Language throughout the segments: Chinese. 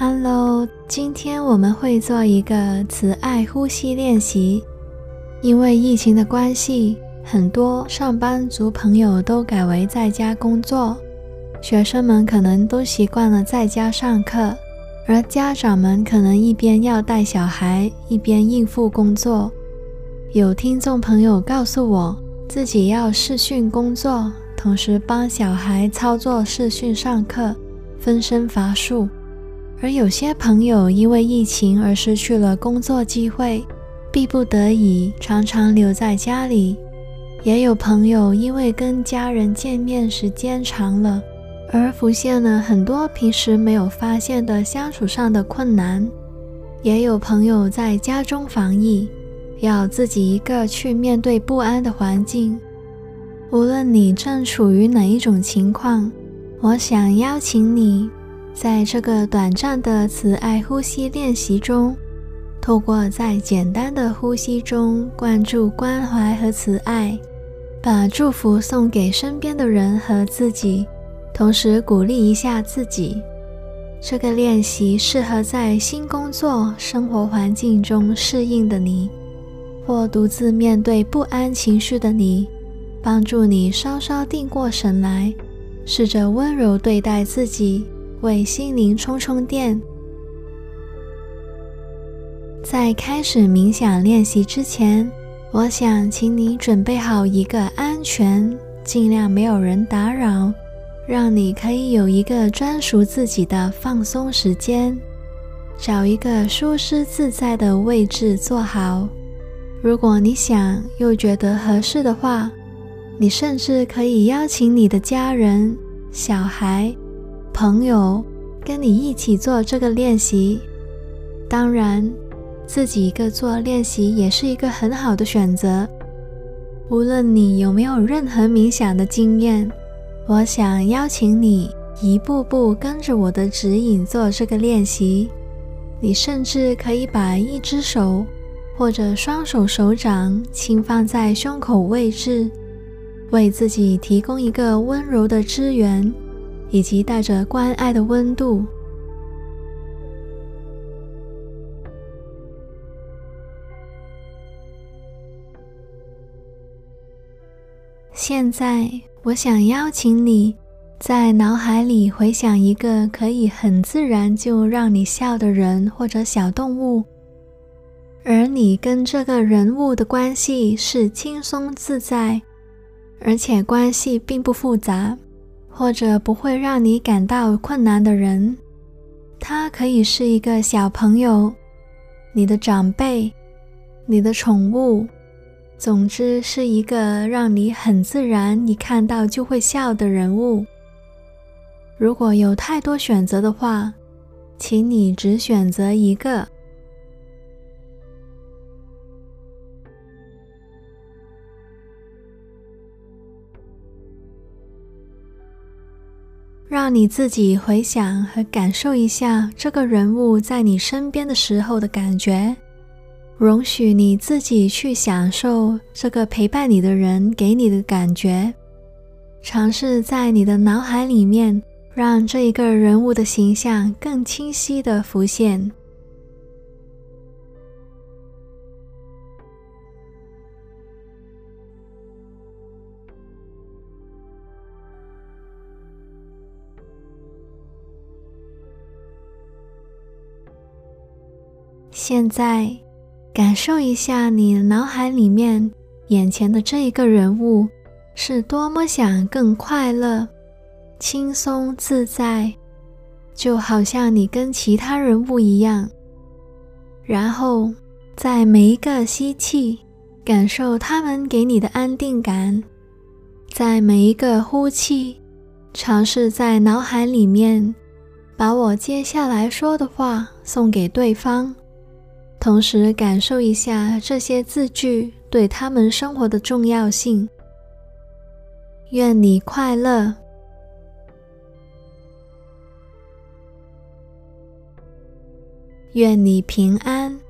Hello，今天我们会做一个慈爱呼吸练习。因为疫情的关系，很多上班族朋友都改为在家工作，学生们可能都习惯了在家上课，而家长们可能一边要带小孩，一边应付工作。有听众朋友告诉我，自己要视讯工作，同时帮小孩操作视讯上课，分身乏术。而有些朋友因为疫情而失去了工作机会，逼不得已常常留在家里；也有朋友因为跟家人见面时间长了，而浮现了很多平时没有发现的相处上的困难；也有朋友在家中防疫，要自己一个去面对不安的环境。无论你正处于哪一种情况，我想邀请你。在这个短暂的慈爱呼吸练习中，透过在简单的呼吸中灌注关怀和慈爱，把祝福送给身边的人和自己，同时鼓励一下自己。这个练习适合在新工作、生活环境中适应的你，或独自面对不安情绪的你，帮助你稍稍定过神来，试着温柔对待自己。为心灵充充电。在开始冥想练习之前，我想请你准备好一个安全、尽量没有人打扰，让你可以有一个专属自己的放松时间。找一个舒适自在的位置坐好。如果你想又觉得合适的话，你甚至可以邀请你的家人、小孩。朋友跟你一起做这个练习，当然自己一个做练习也是一个很好的选择。无论你有没有任何冥想的经验，我想邀请你一步步跟着我的指引做这个练习。你甚至可以把一只手或者双手手掌轻放在胸口位置，为自己提供一个温柔的支援。以及带着关爱的温度。现在，我想邀请你在脑海里回想一个可以很自然就让你笑的人或者小动物，而你跟这个人物的关系是轻松自在，而且关系并不复杂。或者不会让你感到困难的人，他可以是一个小朋友、你的长辈、你的宠物，总之是一个让你很自然一看到就会笑的人物。如果有太多选择的话，请你只选择一个。让你自己回想和感受一下这个人物在你身边的时候的感觉，容许你自己去享受这个陪伴你的人给你的感觉，尝试在你的脑海里面让这一个人物的形象更清晰的浮现。现在，感受一下你脑海里面眼前的这一个人物，是多么想更快乐、轻松自在，就好像你跟其他人物一样。然后，在每一个吸气，感受他们给你的安定感；在每一个呼气，尝试在脑海里面把我接下来说的话送给对方。同时感受一下这些字句对他们生活的重要性。愿你快乐，愿你平安，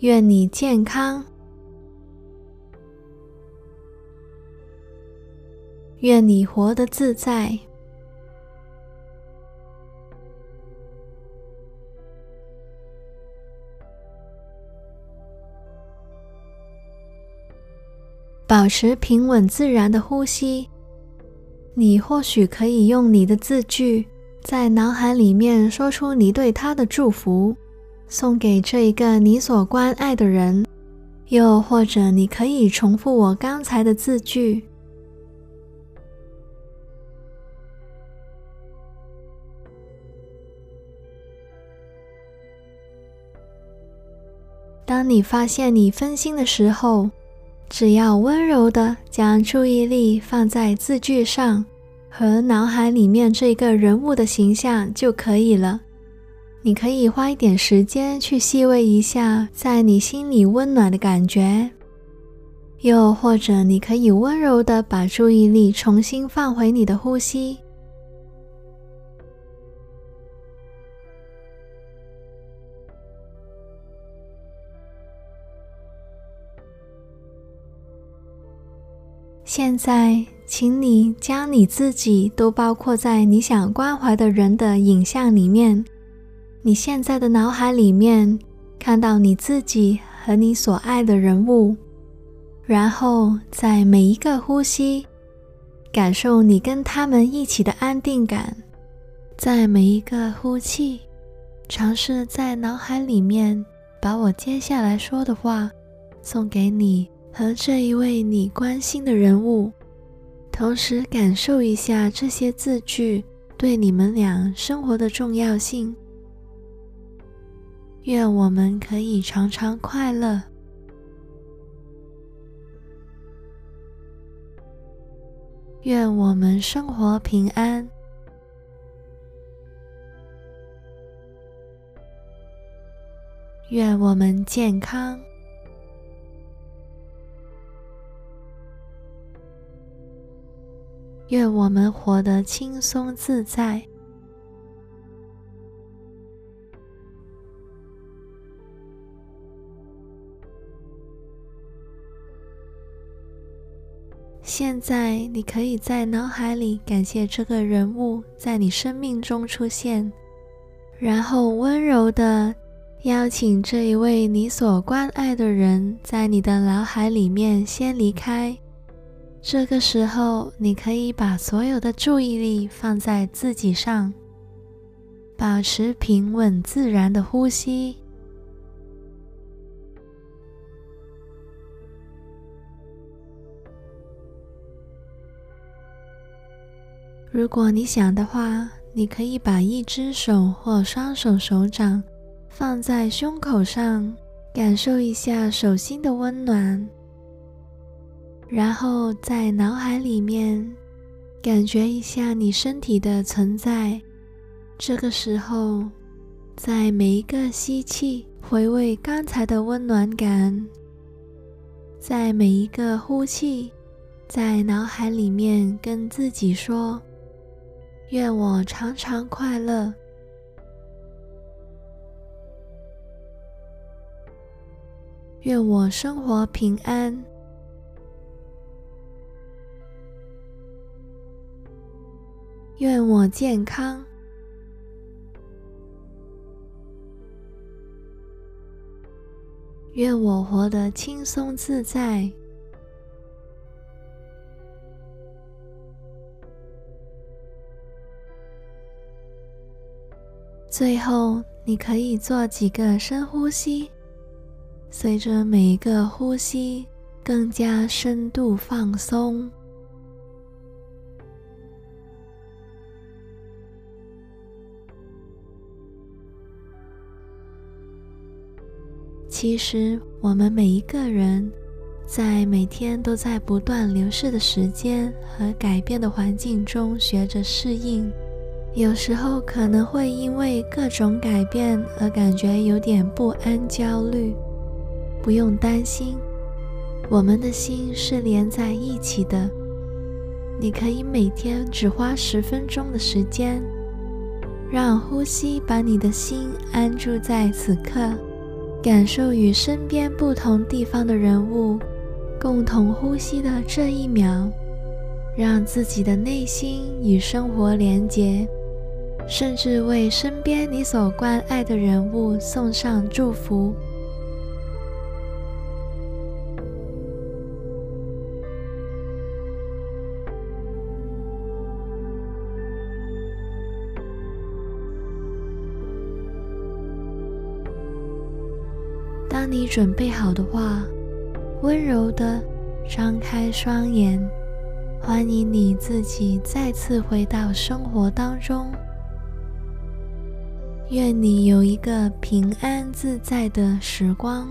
愿你健康，愿你活得自在。保持平稳自然的呼吸。你或许可以用你的字句，在脑海里面说出你对他的祝福，送给这一个你所关爱的人。又或者，你可以重复我刚才的字句。当你发现你分心的时候，只要温柔的将注意力放在字句上和脑海里面这个人物的形象就可以了。你可以花一点时间去细味一下在你心里温暖的感觉，又或者你可以温柔的把注意力重新放回你的呼吸。现在，请你将你自己都包括在你想关怀的人的影像里面。你现在的脑海里面看到你自己和你所爱的人物，然后在每一个呼吸，感受你跟他们一起的安定感。在每一个呼气，尝试在脑海里面把我接下来说的话送给你。和这一位你关心的人物，同时感受一下这些字句对你们俩生活的重要性。愿我们可以常常快乐。愿我们生活平安。愿我们健康。愿我们活得轻松自在。现在，你可以在脑海里感谢这个人物在你生命中出现，然后温柔的邀请这一位你所关爱的人在你的脑海里面先离开。这个时候，你可以把所有的注意力放在自己上，保持平稳自然的呼吸。如果你想的话，你可以把一只手或双手手掌放在胸口上，感受一下手心的温暖。然后在脑海里面感觉一下你身体的存在。这个时候，在每一个吸气，回味刚才的温暖感；在每一个呼气，在脑海里面跟自己说：“愿我常常快乐，愿我生活平安。”愿我健康，愿我活得轻松自在。最后，你可以做几个深呼吸，随着每一个呼吸，更加深度放松。其实，我们每一个人，在每天都在不断流逝的时间和改变的环境中学着适应。有时候可能会因为各种改变而感觉有点不安、焦虑。不用担心，我们的心是连在一起的。你可以每天只花十分钟的时间，让呼吸把你的心安住在此刻。感受与身边不同地方的人物共同呼吸的这一秒，让自己的内心与生活连结，甚至为身边你所关爱的人物送上祝福。当你准备好的话，温柔的张开双眼。欢迎你自己再次回到生活当中。愿你有一个平安自在的时光。